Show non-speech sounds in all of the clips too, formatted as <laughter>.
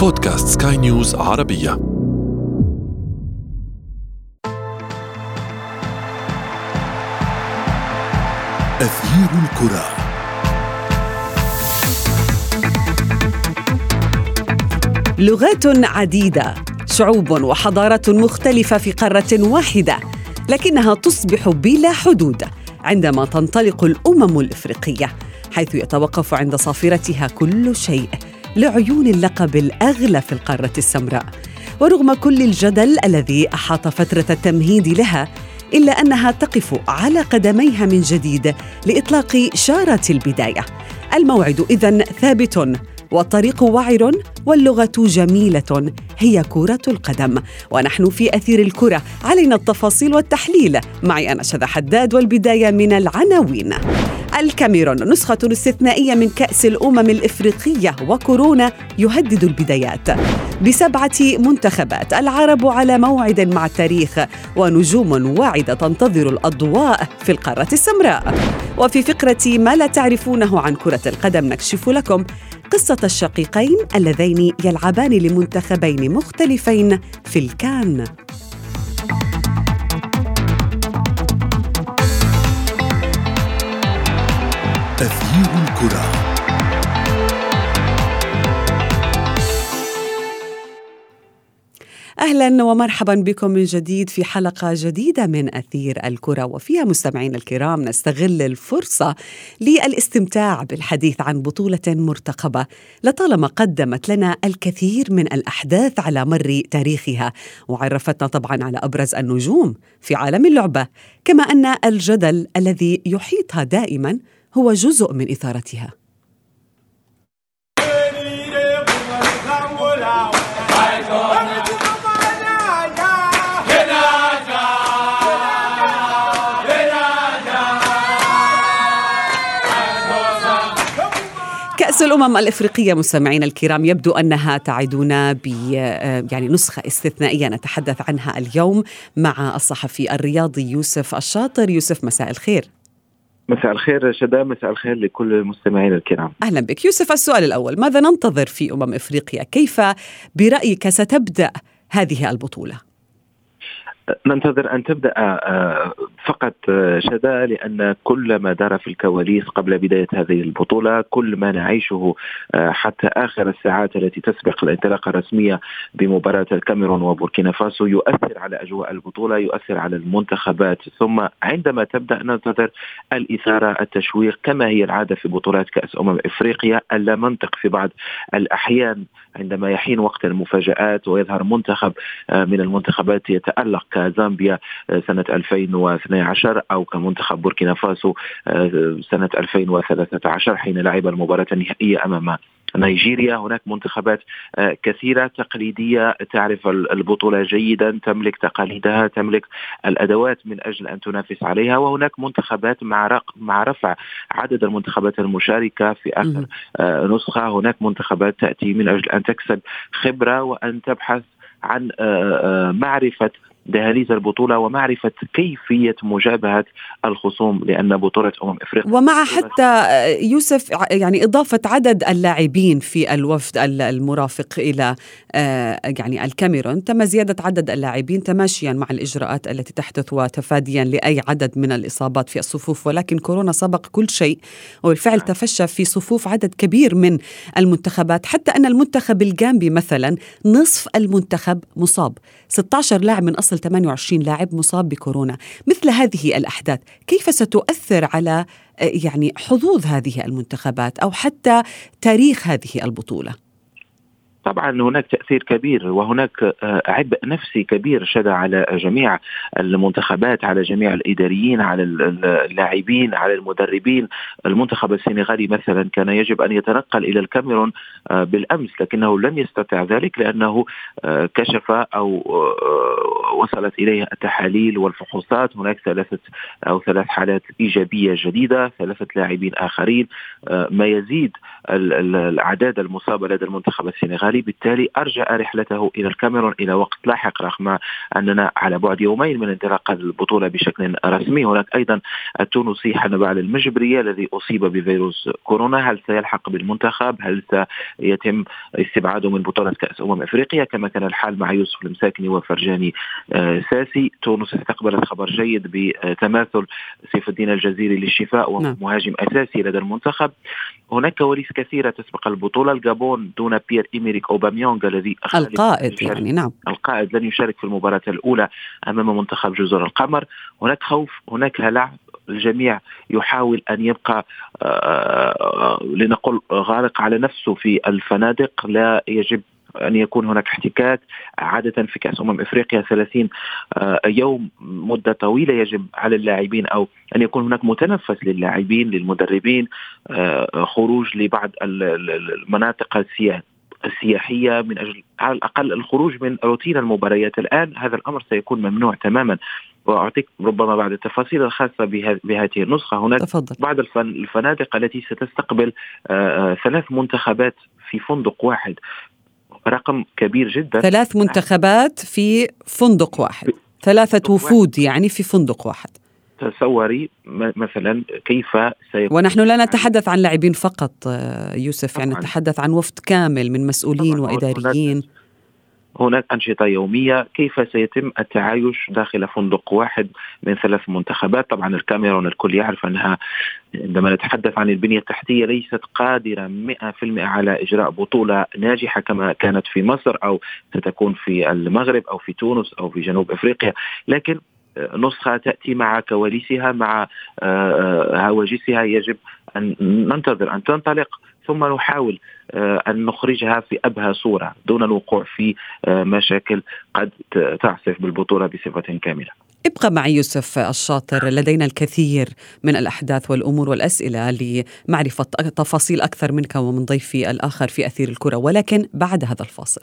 بودكاست سكاي نيوز عربية. أثير الكرة. لغات عديدة شعوب وحضارات مختلفة في قارة واحدة لكنها تصبح بلا حدود عندما تنطلق الأمم الإفريقية حيث يتوقف عند صافرتها كل شيء. لعيون اللقب الأغلى في القارة السمراء. ورغم كل الجدل الذي أحاط فترة التمهيد لها إلا أنها تقف على قدميها من جديد لإطلاق شارة البداية. الموعد إذن ثابت والطريق وعر واللغة جميلة هي كرة القدم. ونحن في أثير الكرة علينا التفاصيل والتحليل. معي أنا شذى حداد والبداية من العناوين. الكاميرون نسخة استثنائية من كأس الأمم الإفريقية وكورونا يهدد البدايات. بسبعة منتخبات العرب على موعد مع التاريخ ونجوم واعدة تنتظر الأضواء في القارة السمراء. وفي فقرة ما لا تعرفونه عن كرة القدم نكشف لكم قصة الشقيقين اللذين يلعبان لمنتخبين مختلفين في الكان. الكره أهلا ومرحبا بكم من جديد في حلقة جديدة من أثير الكرة وفيها مستمعينا الكرام نستغل الفرصة للاستمتاع بالحديث عن بطولة مرتقبة لطالما قدمت لنا الكثير من الأحداث على مر تاريخها. وعرفتنا طبعا على أبرز النجوم في عالم اللعبة كما أن الجدل الذي يحيطها دائما هو جزء من إثارتها. كأس الأمم الإفريقية مستمعينا الكرام يبدو أنها تعدنا ب يعني نسخة استثنائية نتحدث عنها اليوم مع الصحفي الرياضي يوسف الشاطر. يوسف مساء الخير. مساء الخير شدا مساء الخير لكل المستمعين الكرام. أهلا بك. يوسف السؤال الأول ماذا ننتظر في أمم إفريقيا؟ كيف برأيك ستبدأ هذه البطولة؟ ننتظر أن تبدأ آه، فقط آه، شدا لأن كل ما دار في الكواليس قبل بداية هذه البطولة كل ما نعيشه آه، حتى آخر الساعات التي تسبق الانطلاقة الرسمية بمباراة الكاميرون وبوركينا فاسو يؤثر على أجواء البطولة يؤثر على المنتخبات. ثم عندما تبدأ ننتظر الإثارة التشويق كما هي العادة في بطولات كأس أمم إفريقيا ألا منطق في بعض الأحيان عندما يحين وقت المفاجآت ويظهر منتخب من المنتخبات يتألق كزامبيا آه، سنة 2012 أو كمنتخب بوركينا فاسو آه، سنة 2013 حين لعب المباراة النهائية أمام نيجيريا. هناك منتخبات آه، كثيرة تقليدية. تعرف البطولة جيدا تملك تقاليدها تملك الأدوات من أجل أن تنافس عليها. وهناك منتخبات مع مع رفع عدد المنتخبات المشاركة في آخر نسخة. هناك منتخبات تأتي من أجل أن تكسب خبرة وأن تبحث عن معرفة دهاليز البطولة ومعرفة كيفية مجابهة الخصوم لأن بطولة أمم إفريقيا ومع حتى يوسف يعني إضافة عدد اللاعبين في الوفد المرافق إلى آه، يعني الكاميرون تم زيادة عدد اللاعبين تماشيا مع الإجراءات التي تحدث وتفاديا لأي عدد من الإصابات في الصفوف ولكن كورونا سبق كل شيء وبالفعل. تفشى في صفوف عدد كبير من المنتخبات حتى أن المنتخب الجامبي مثلا نصف المنتخب مصاب 16 لاعب من أصل 28 لاعب مصاب بكورونا. مثل هذه الأحداث كيف ستؤثر على يعني حظوظ هذه المنتخبات أو حتى تاريخ هذه البطولة؟ طبعا هناك تأثير كبير وهناك آه، عبء نفسي كبير شدى على جميع المنتخبات على جميع الإداريين على اللاعبين على المدربين. المنتخب السنغالي مثلا كان يجب أن يتنقل إلى الكاميرون آه، بالأمس لكنه لم يستطع ذلك لأنه آه، كشف أو وصلت إليه التحاليل والفحوصات. هناك ثلاثة أو ثلاث حالات إيجابية جديدة ثلاثة لاعبين آخرين. ما يزيد الاعداد المصابه لدى المنتخب السنغالي البرتغالي بالتالي أرجع رحلته إلى الكاميرون إلى وقت لاحق رغم أننا على بعد يومين من انطلاق البطولة بشكل رسمي. هناك أيضا التونسي حنبال المجبرية الذي أصيب بفيروس كورونا. هل سيلحق بالمنتخب؟ هل سيتم استبعاده من بطولة كأس أمم أفريقيا؟ كما كان الحال مع يوسف المساكني وفرجاني آه، ساسي. تونس استقبلت خبر جيد بتماثل سيف الدين الجزيري للشفاء نعم. مهاجم أساسي لدى المنتخب. هناك كواليس كثيرة تسبق البطولة. الجابون دون بيير إيميريك أوباميونغ الذي القائد يعني نعم. القائد لن يشارك في المباراة الأولى أمام منتخب جزر القمر. هناك خوف هناك هلع. الجميع يحاول أن يبقى آه، آه، لنقل غارق على نفسه في الفنادق. لا يجب أن يكون هناك احتكاك. عادة في كأس أمم إفريقيا 30 آه، يوم مدة طويلة يجب على اللاعبين أو أن يكون هناك متنفس للاعبين للمدربين خروج لبعض المناطق السياحية. السياحية من أجل على الأقل الخروج من روتين المباريات. الآن هذا الأمر سيكون ممنوع تماما. وأعطيك ربما بعض التفاصيل الخاصة بهذه النسخة. هناك تفضل. بعض الفنادق التي ستستقبل آه، آه، ثلاث منتخبات في فندق واحد. رقم كبير جدا. ثلاث منتخبات في فندق واحد. ثلاثة وفود يعني في فندق واحد. تصوري مثلا كيف سيكون ونحن لا نتحدث عن لاعبين فقط آه، يوسف. يعني نتحدث عن وفد كامل من مسؤولين وإداريين. هناك أنشطة يومية. كيف سيتم التعايش داخل فندق واحد من ثلاث منتخبات؟ طبعا الكاميرون الكل يعرف أنها عندما نتحدث عن البنية التحتية ليست قادرة 100% على إجراء بطولة ناجحة كما كانت في مصر أو ستكون في المغرب أو في تونس أو في جنوب أفريقيا. لكن نسخة تأتي مع كواليسها مع آه، آه، هواجسها. يجب أن ننتظر أن تنطلق ثم نحاول آه، أن نخرجها في أبهى صورة دون الوقوع في مشاكل قد تعصف بالبطولة بصفة كاملة. ابقى معي يوسف الشاطر لدينا الكثير من الأحداث والأمور والأسئلة لمعرفة تفاصيل أكثر منك ومن ضيفي الآخر في أثير الكرة ولكن بعد هذا الفاصل.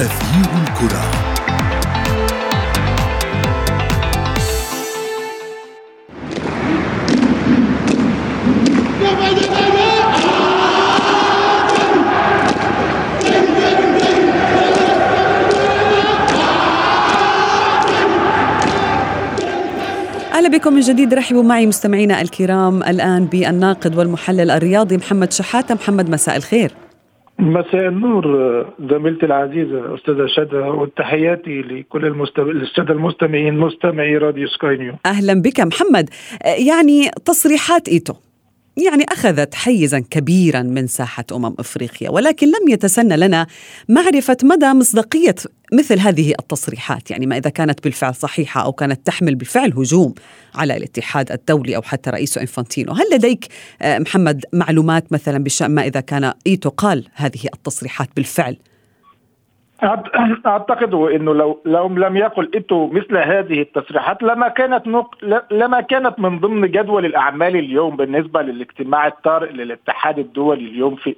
أثير الكرة. بكم من جديد رحبوا معي مستمعينا الكرام الآن بالناقد والمحلل الرياضي محمد شحاتة. محمد مساء الخير. مساء النور زميلتي العزيزة أستاذة شدى وتحياتي لكل السادة المستمعين مستمعي راديو سكاي نيوز أهلا بك. محمد يعني تصريحات إيتو. يعني أخذت حيزا كبيرا من ساحة أمم إفريقيا ولكن لم يتسنى لنا معرفة مدى مصداقية مثل هذه التصريحات يعني ما إذا كانت بالفعل صحيحة أو كانت تحمل بالفعل هجوم على الاتحاد الدولي أو حتى رئيسه إنفانتينو. هل لديك آه، محمد معلومات مثلا بشأن ما إذا كان إيتو قال هذه التصريحات بالفعل؟ <clears throat> أعتقد إنه لو لو لم يقل ايتو مثل هذه التصريحات لما كانت نق... لما كانت من ضمن جدول الأعمال اليوم بالنسبة للاجتماع الطارئ للاتحاد الدولي اليوم في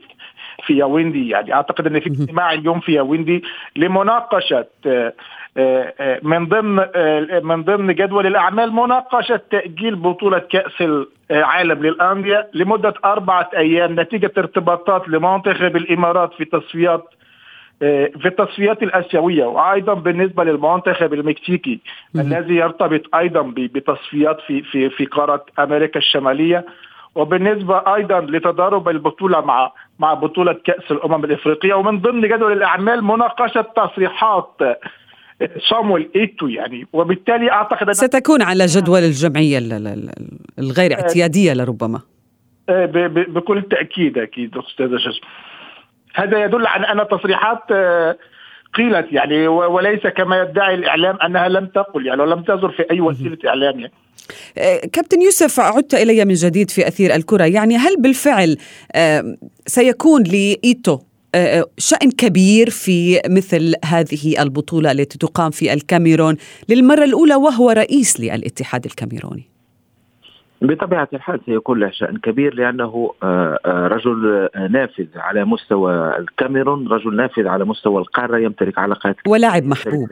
في ياوندي يعني أعتقد إن في اجتماع اليوم في ياوندي لمناقشة آه، آه، من ضمن آه، من ضمن جدول الأعمال مناقشة تأجيل بطولة كأس العالم للأندية لمدة أربعة أيام نتيجة ارتباطات لمنتخب الإمارات في تصفيات في التصفيات الآسيوية وأيضا بالنسبة للمنتخب المكسيكي الذي يرتبط أيضا بتصفيات في في في قارة أمريكا الشمالية وبالنسبة أيضا لتضارب البطولة مع مع بطولة كأس الأمم الإفريقية ومن ضمن جدول الأعمال مناقشة تصريحات صامويل إيتو يعني. وبالتالي أعتقد ستكون على جدول الجمعية الغير اعتيادية لربما. بكل تأكيد أكيد أستاذة شسم هذا يدل على أن تصريحات آه، قيلت يعني وليس كما يدعي الإعلام أنها لم تقل يعني ولم تزر في أي وسيلة إعلام يعني. آه، كابتن يوسف عدت إلي من جديد في أثير الكرة. يعني هل بالفعل آه، سيكون لإيتو شأن كبير في مثل هذه البطولة التي تقام في الكاميرون للمرة الأولى وهو رئيس للاتحاد الكاميروني؟ بطبيعة الحال سيكون له شأن كبير لأنه آه، آه، رجل نافذ على مستوى الكاميرون رجل نافذ على مستوى القارة يمتلك علاقات ولاعب محبوب.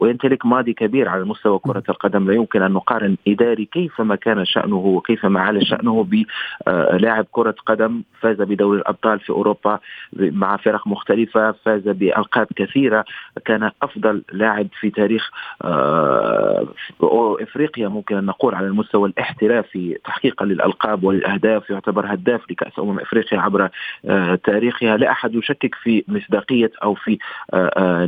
ويمتلك ماضي كبير على مستوى كرة القدم لا يمكن أن نقارن إداري كيف ما كان شأنه وكيف ما على شأنه بلاعب كرة قدم. فاز بدوري الأبطال في أوروبا مع فرق مختلفة فاز بألقاب كثيرة. كان أفضل لاعب في تاريخ إفريقيا ممكن أن نقول على المستوى الاحترافي تحقيقا للألقاب وللأهداف يعتبر هداف لكأس أمم إفريقيا عبر تاريخها. لا أحد يشكك في مصداقية أو في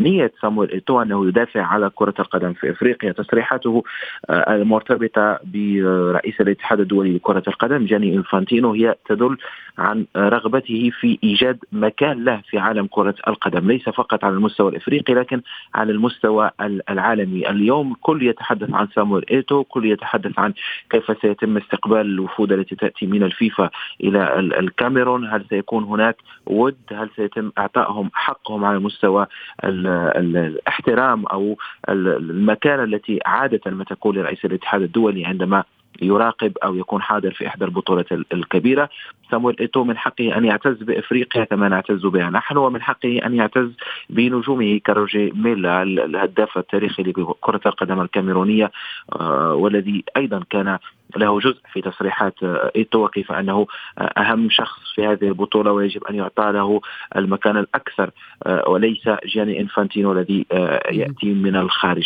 نية سامويل إيتو أنه يدافع على كرة القدم في إفريقيا. تصريحاته المرتبطة برئيس الاتحاد الدولي لكرة القدم جاني إنفانتينو هي تدل عن رغبته في إيجاد مكان له في عالم كرة القدم. ليس فقط على المستوى الإفريقي لكن على المستوى العالمي. اليوم كل يتحدث عن سامويل إيتو كل يتحدث عن كيف سيتم استقبال الوفود التي تأتي من الفيفا إلى الكاميرون. هل سيكون هناك ود؟ هل سيتم إعطائهم حقهم على مستوى الاحترام أو المكانه التي عادة ما تكون لرئيس الاتحاد الدولي عندما يراقب أو يكون حاضر في إحدى البطولات الكبيرة. سامويل إيتو من حقه أن يعتز بإفريقيا كما نعتز بها. نحن ومن حقه أن يعتز بنجومه كاروجي ميلا الهداف التاريخي لكرة القدم الكاميرونية آه، والذي أيضا كان له جزء في تصريحات إيتو وكيف أنه أهم شخص في هذه البطولة ويجب أن يعطى له المكان الأكثر آه، وليس جاني إنفانتينو الذي آه، يأتي من الخارج.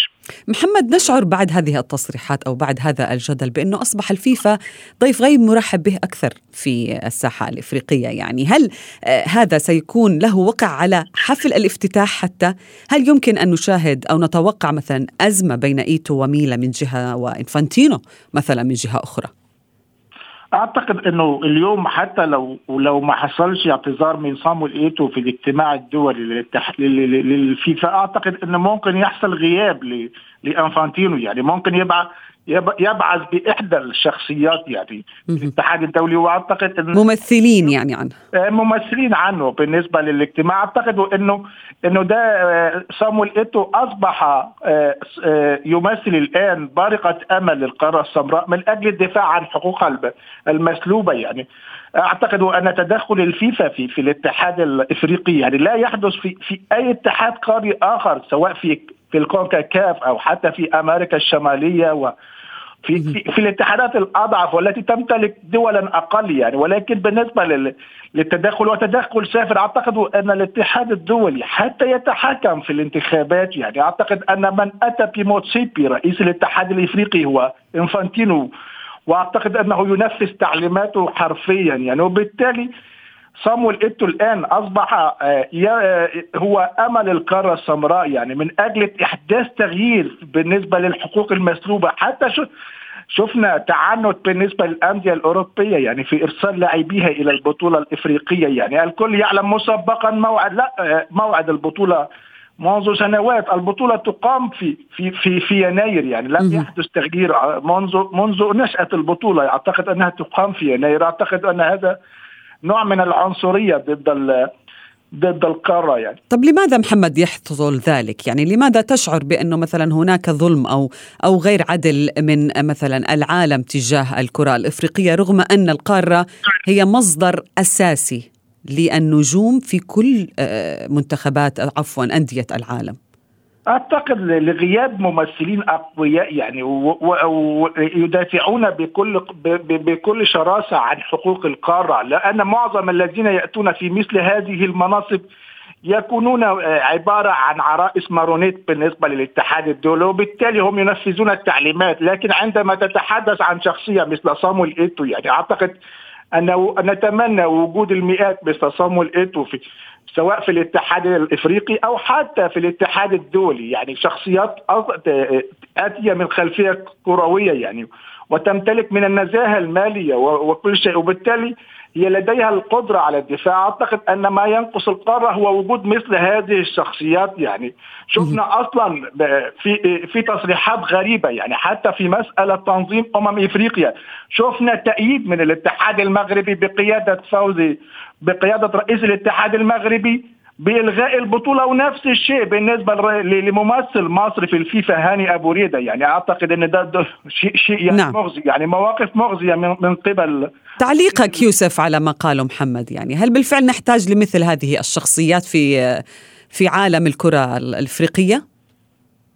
محمد نشعر بعد هذه التصريحات أو بعد هذا الجدل بأنه أصبح الفيفا ضيف غير مرحب به أكثر في الساحة الإفريقية يعني هل آه، هذا سيكون له وقع على حفل الافتتاح حتى هل يمكن أن نشاهد أو نتوقع مثلا أزمة بين إيتو وميلا من جهة وإنفانتينو مثلا من جهة أخرى؟ أعتقد إنه اليوم حتى لو لو ما حصلش اعتذار من صامويل إيتو في الاجتماع الدولي للفيفا أعتقد إنه ممكن يحصل غياب لأنفانتينو يعني ممكن يبقى يبعث بإحدى الشخصيات يعني. الاتحاد الدولي وأعتقد انه ممثلين يعني عنه. آه، ممثلين عنه بالنسبة للاجتماع. أعتقد إنه إنه ده آه، صامويل إيتو أصبح آه، يمثل الآن بارقة أمل للقاره السمراء من أجل الدفاع عن حقوقها المسلوبة يعني. أعتقد أن تدخل الفيفا في في الاتحاد الإفريقي يعني لا يحدث في في أي اتحاد قاري آخر سواء في في الكونكاكاف أو حتى في أمريكا الشمالية و في, في الاتحادات الأضعف والتي تمتلك دولا أقل يعني ولكن بالنسبة للتدخل وتدخل سافر أعتقد أن الاتحاد الدولي حتى يتحكم في الانتخابات يعني أعتقد أن من أتى بموتسيبي رئيس الاتحاد الإفريقي هو إنفانتينو وأعتقد أنه ينفذ تعليماته حرفيا يعني وبالتالي صامويل إيتو الآن أصبح آه، آه، هو أمل القارة السمراء يعني من أجل إحداث تغيير بالنسبة للحقوق المسلوبة. حتى شفنا تعنت بالنسبة للأندية الأوروبية يعني في إرسال لاعبيها إلى البطولة الإفريقية. يعني الكل يعلم مسبقا موعد لا آه، موعد البطولة منذ سنوات. البطولة تقام في في في في يناير يعني لم يحدث تغيير منذ منذ نشأة البطولة. أعتقد أنها تقام في يناير. أعتقد أن هذا نوع من العنصرية ضد ضد القارة يعني. طب لماذا محمد يحصل ذلك؟ يعني لماذا تشعر بأنه مثلا هناك ظلم أو أو غير عدل من مثلا العالم تجاه الكرة الإفريقية رغم أن القارة هي مصدر أساسي للنجوم في كل آه، منتخبات عفوا أندية العالم؟ أعتقد لغياب ممثلين أقوياء يعني ويدافعون بكل بكل شراسة عن حقوق القارة لأن معظم الذين يأتون في مثل هذه المناصب يكونون عبارة عن عرائس ماريونيت بالنسبة للاتحاد الدولي وبالتالي هم ينفذون التعليمات. لكن عندما تتحدث عن شخصية مثل صامويل إيتو يعني أعتقد أنه نتمنى وجود المئات مثل صامويل إيتو في سواء في الاتحاد الإفريقي أو حتى في الاتحاد الدولي يعني شخصيات آتية من خلفية كروية يعني. وتمتلك من النزاهة المالية وكل شيء. وبالتالي هي لديها القدرة على الدفاع. أعتقد أن ما ينقص القارة هو وجود مثل هذه الشخصيات. يعني شفنا أصلا في في تصريحات غريبة. يعني حتى في مسألة تنظيم أمم إفريقيا شفنا تأييد من الاتحاد المغربي بقيادة فوزي بقيادة رئيس الاتحاد المغربي بإلغاء البطولة ونفس الشيء بالنسبة لممثل مصر في الفيفا هاني أبو ريدة يعني أعتقد إن ده, ده شيء شيء يعني نعم. مغزي يعني مواقف مغزية من, من قبل تعليقك يوسف على ما قاله محمد يعني هل بالفعل نحتاج لمثل هذه الشخصيات في في عالم الكرة الإفريقية؟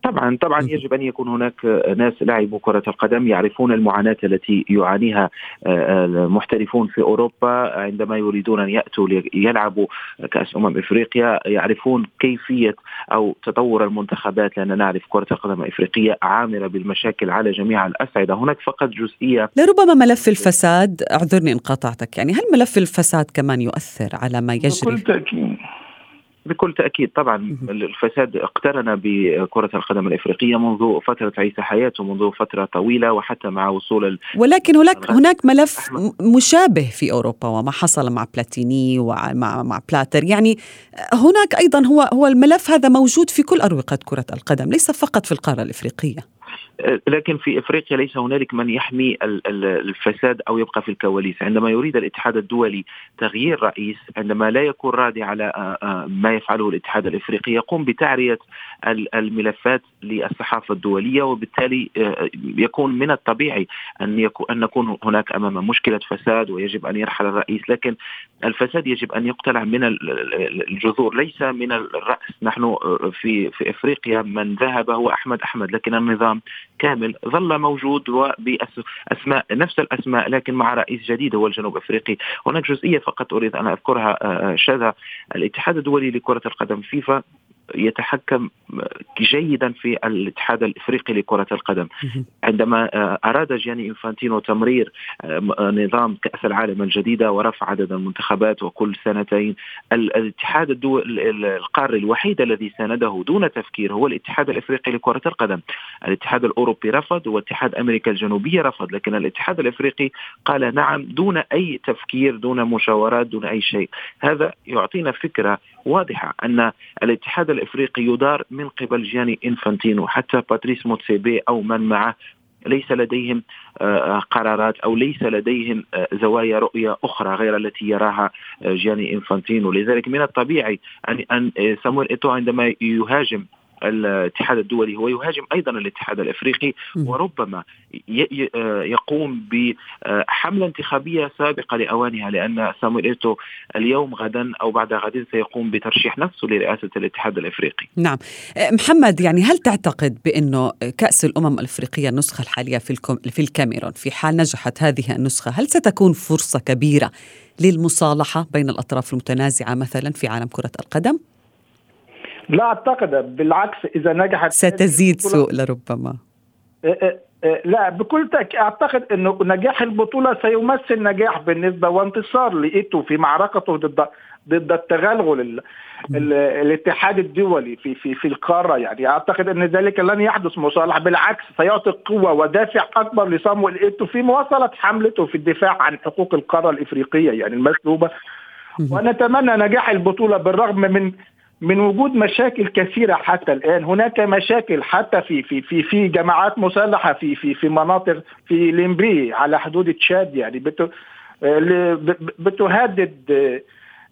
طبعا طبعا يجب أن يكون هناك ناس لاعبوا كرة القدم يعرفون المعاناة التي يعانيها آه، المحترفون في أوروبا عندما يريدون أن يأتوا ليلعبوا كأس أمم إفريقيا يعرفون كيفية أو تطور المنتخبات لأن نعرف كرة القدم الافريقيه عامره بالمشاكل على جميع الاصعده هناك فقط جزئية. لربما ملف الفساد اعذرني إن قاطعتك يعني هل ملف الفساد كمان يؤثر على ما يجري؟ بكل تأكيد. بكل تأكيد طبعا الفساد اقترن بكرة القدم الإفريقية منذ فترة عيسى حياته منذ فترة طويلة وحتى مع وصول. ولكن هناك هناك ملف مشابه في أوروبا وما حصل مع بلاتيني ومع مع بلاتر. يعني هناك أيضا هو هو الملف هذا موجود في كل أروقة كرة القدم ليس فقط في القارة الإفريقية. لكن في إفريقيا ليس هنالك من يحمي الفساد أو يبقى في الكواليس، عندما يريد الاتحاد الدولي تغيير رئيس، عندما لا يكون راضي على ما يفعله الاتحاد الإفريقي، يقوم بتعرية الملفات للصحافة الدولية وبالتالي يكون من الطبيعي أن أن نكون هناك أمام مشكلة فساد ويجب أن يرحل الرئيس، لكن الفساد يجب أن يقتلع من الجذور. ليس من الرأس، نحن في في إفريقيا من ذهب هو أحمد أحمد، لكن النظام كامل ظل موجود وباسماء نفس الأسماء لكن مع رئيس جديد هو الجنوب إفريقي، هناك جزئية فقط أريد أن أذكرها آه، شذا الاتحاد الدولي لكرة القدم فيفا يتحكم جيدا في الاتحاد الإفريقي لكرة القدم. عندما آه، أراد جياني إنفانتينو تمرير آه، نظام كأس العالم الجديدة ورفع عدد المنتخبات وكل سنتين الاتحاد الدول القاري الوحيد الذي سانده دون تفكير هو الاتحاد الإفريقي لكرة القدم. الاتحاد الأوروبي رفض واتحاد أمريكا الجنوبية رفض لكن الاتحاد الإفريقي قال نعم دون أي تفكير دون مشاورات دون أي شيء. هذا يعطينا فكرة واضحة أن الاتحاد الإفريقي يدار من قبل جياني إنفانتينو حتى باتريس موتسيبي أو من معه ليس لديهم آه، قرارات أو ليس لديهم آه، زوايا رؤية أخرى غير التي يراها آه، جياني إنفانتينو. لذلك من الطبيعي أن أن سامويل إيتو عندما يهاجم الاتحاد الدولي هو يهاجم أيضا الاتحاد الأفريقي وربما يقوم بحمله انتخابية سابقة لأوانها لأن سامويل ايتو اليوم غدا أو بعد غد سيقوم بترشيح نفسه لرئاسة الاتحاد الأفريقي. نعم، محمد يعني هل تعتقد بأنه كأس الأمم الأفريقية النسخة الحالية في في الكاميرون في حال نجحت هذه النسخة هل ستكون فرصة كبيرة للمصالحة بين الأطراف المتنازعة مثلا في عالم كرة القدم؟ لا أعتقد بالعكس إذا نجحت ستزيد سوء لربما. إيه، إيه، إيه، لا بكل تأكيد أعتقد إنه نجاح البطولة سيمثل نجاح بالنسبة وانتصار لإيتو في معركته ضد ضد التغلغل ال... ال... الاتحاد الدولي في في في القارة يعني. أعتقد إن ذلك لن يحدث مصالحه بالعكس سيعطي قوة ودافع أكبر لصامويل إيتو في مواصلة حملته في الدفاع عن حقوق القارة الإفريقية يعني المسلوبه ونتمنى نجاح البطولة بالرغم من من وجود مشاكل كثيرة حتى الآن. هناك مشاكل حتى في في في في جماعات مسلحة في في في مناطق في ليمبي على حدود تشاد يعني. بتهدد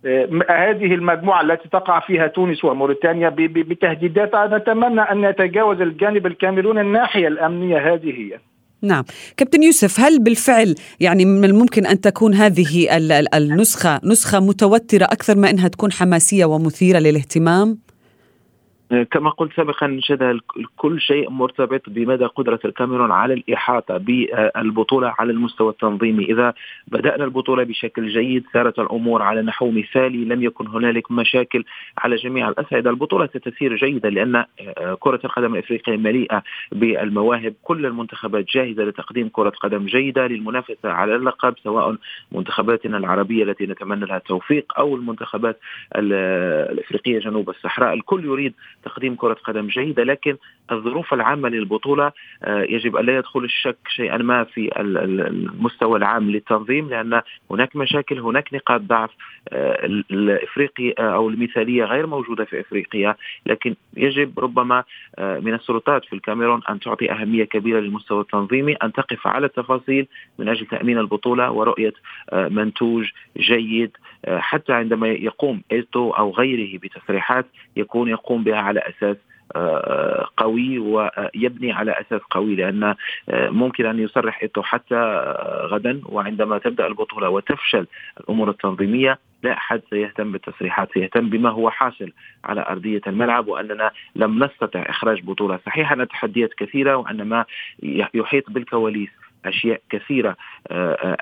آه، هذه المجموعة التي تقع فيها تونس وموريتانيا بتهديدات. نتمنى أن يتجاوز الجانب الكاميروني الناحية الأمنية هذه هي. نعم كابتن يوسف هل بالفعل يعني من الممكن أن تكون هذه النسخة نسخة متوترة أكثر ما أنها تكون حماسية ومثيرة للاهتمام؟ كما قلت سابقا شد كل شيء مرتبط بمدى قدرة الكاميرون على الإحاطة بالبطولة على المستوى التنظيمي. إذا بدأنا البطولة بشكل جيد سارت الأمور على نحو مثالي لم يكن هنالك مشاكل على جميع الأصعدة البطولة ستسير جيدا لأن آه، كرة القدم الإفريقية مليئة بالمواهب. كل المنتخبات جاهزة لتقديم كرة قدم جيدة للمنافسة على اللقب سواء منتخباتنا العربية التي نتمنى لها التوفيق أو المنتخبات الإفريقية جنوب الصحراء. الكل يريد تقديم كرة قدم جيدة لكن الظروف العامة للبطولة آه، يجب أن لا يدخل الشك شيئا ما في المستوى العام للتنظيم لأن هناك مشاكل هناك نقاط ضعف آه، الإفريقي آه، أو المثالية غير موجودة في إفريقيا. لكن يجب ربما من السلطات في الكاميرون أن تعطي أهمية كبيرة للمستوى التنظيمي أن تقف على التفاصيل من أجل تأمين البطولة ورؤية منتوج جيد حتى عندما يقوم إيتو أو غيره بتصريحات يكون يقوم بها على أساس قوي ويبني على أساس قوي لأن ممكن أن يصرح إيتو حتى غدا وعندما تبدأ البطولة وتفشل الأمور التنظيمية لا أحد سيهتم بالتصريحات سيهتم بما هو حاصل على أرضية الملعب وأننا لم نستطع إخراج بطولة صحيح ان التحديات كثيرة وأن ما يحيط بالكواليس أشياء كثيرة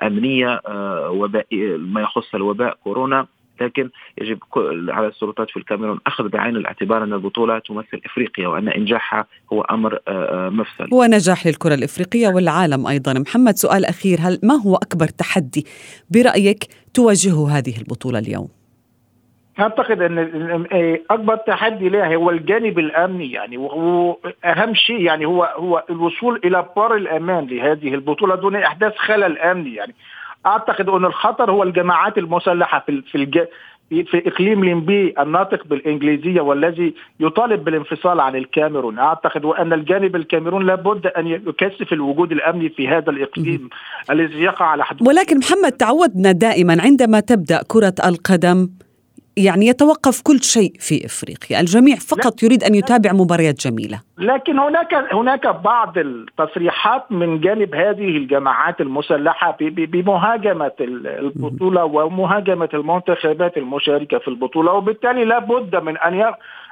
أمنية وباء ما يخص الوباء كورونا. لكن يجب على السلطات في الكاميرون أخذ بعين الاعتبار أن البطولة تمثل إفريقيا وأن إنجاحها هو أمر مفصل. هو نجاح للكرة الإفريقية والعالم أيضا، محمد سؤال أخير هل ما هو أكبر تحدي برأيك تواجهه هذه البطولة اليوم؟ أعتقد أن أكبر تحدي لها هو الجانب الأمني يعني وهو أهم شيء يعني هو هو الوصول إلى بار الأمان لهذه البطولة دون أحداث خلل أمني يعني أعتقد أن الخطر هو الجماعات المسلحة في في الج... في إقليم ليمبي الناطق بالإنجليزية والذي يطالب بالانفصال عن الكاميرون، أعتقد وأن الجانب الكاميرون لابد أن يكثف الوجود الأمني في هذا الإقليم الذي يقع على حدود ولكن محمد تعودنا دائما عندما تبدأ كرة القدم يعني يتوقف كل شيء في إفريقيا، الجميع فقط يريد أن يتابع مباريات جميلة. لكن هناك هناك بعض التصريحات من جانب هذه الجماعات المسلحة بمهاجمة البطولة ومهاجمة المنتخبات المشاركة في البطولة وبالتالي لابد من أن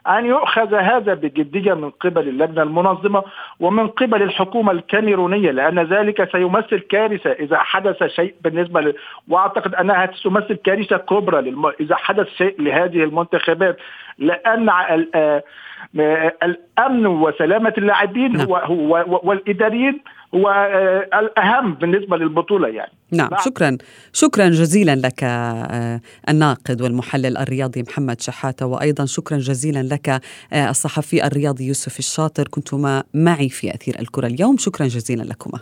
أن يؤخذ هذا بجدية من قبل اللجنة المنظمة ومن قبل الحكومة الكاميرونية لأن ذلك سيمثل كارثة إذا حدث شيء بالنسبة ل... وأعتقد أنها ستمثل كارثة كبرى للم... إذا حدث شيء لهذه المنتخبات لأن الأمن وسلامة اللاعبين هو والإداريين هو الأهم بالنسبة للبطولة يعني. نعم شكرا شكرا جزيلا لك الناقد والمحلل الرياضي محمد شحاتة وأيضا شكرا جزيلا لك الصحفي الرياضي يوسف الشاطر كنتما معي في أثير الكرة اليوم. شكرا جزيلا لكما.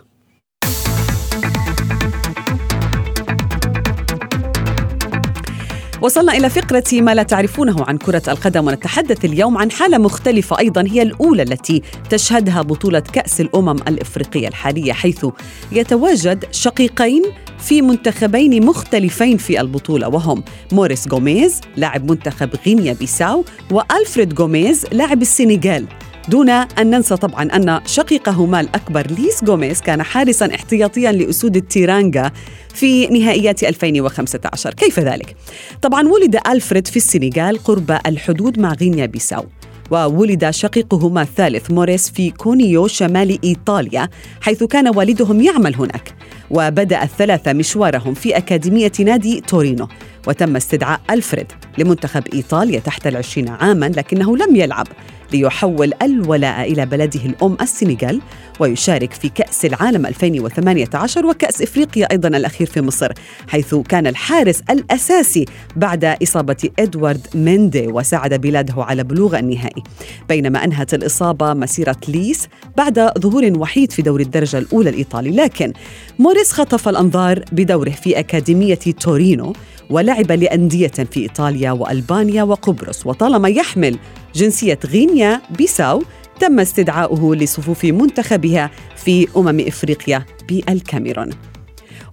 وصلنا إلى فقرة ما لا تعرفونه عن كرة القدم ونتحدث اليوم عن حالة مختلفة أيضا هي الأولى التي تشهدها بطولة كأس الأمم الإفريقية الحالية حيث يتواجد شقيقين في منتخبين مختلفين في البطولة وهم موريس غوميز لاعب منتخب غينيا بيساو وألفريد غوميز لاعب السنغال. دون أن ننسى طبعا أن شقيقهما الأكبر ليس غوميز كان حارسا احتياطيا لأسود التيرانجا في نهائيات 2015 كيف ذلك؟ طبعا ولد ألفريد في السنغال قرب الحدود مع غينيا بيساو وولد شقيقهما الثالث موريس في كونيو شمال إيطاليا حيث كان والدهم يعمل هناك وبدأ الثلاثة مشوارهم في أكاديمية نادي تورينو. وتم استدعاء ألفريد لمنتخب إيطاليا تحت العشرين عاما لكنه لم يلعب ليحول الولاء إلى بلده الأم السنغال ويشارك في كأس العالم 2018 وكأس إفريقيا أيضا الأخير في مصر حيث كان الحارس الأساسي بعد إصابة إدوارد ميندي وساعد بلاده على بلوغ النهائي. بينما أنهت الإصابة مسيرة ليس بعد ظهور وحيد في دور الدرجة الأولى الإيطالي لكن موريس خطف الأنظار بدوره في أكاديمية تورينو ولعب لأندية في إيطاليا وألبانيا وقبرص. وطالما يحمل جنسية غينيا بيساو تم استدعاؤه لصفوف منتخبها في أمم إفريقيا بالكاميرون.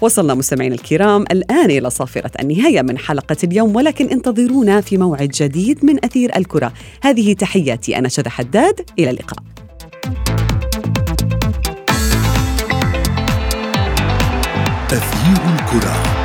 وصلنا مستمعينا الكرام الآن إلى صافرة النهاية من حلقة اليوم ولكن انتظرونا في موعد جديد من أثير الكرة. هذه تحياتي أنا شذى حداد إلى اللقاء. أثير الكرة.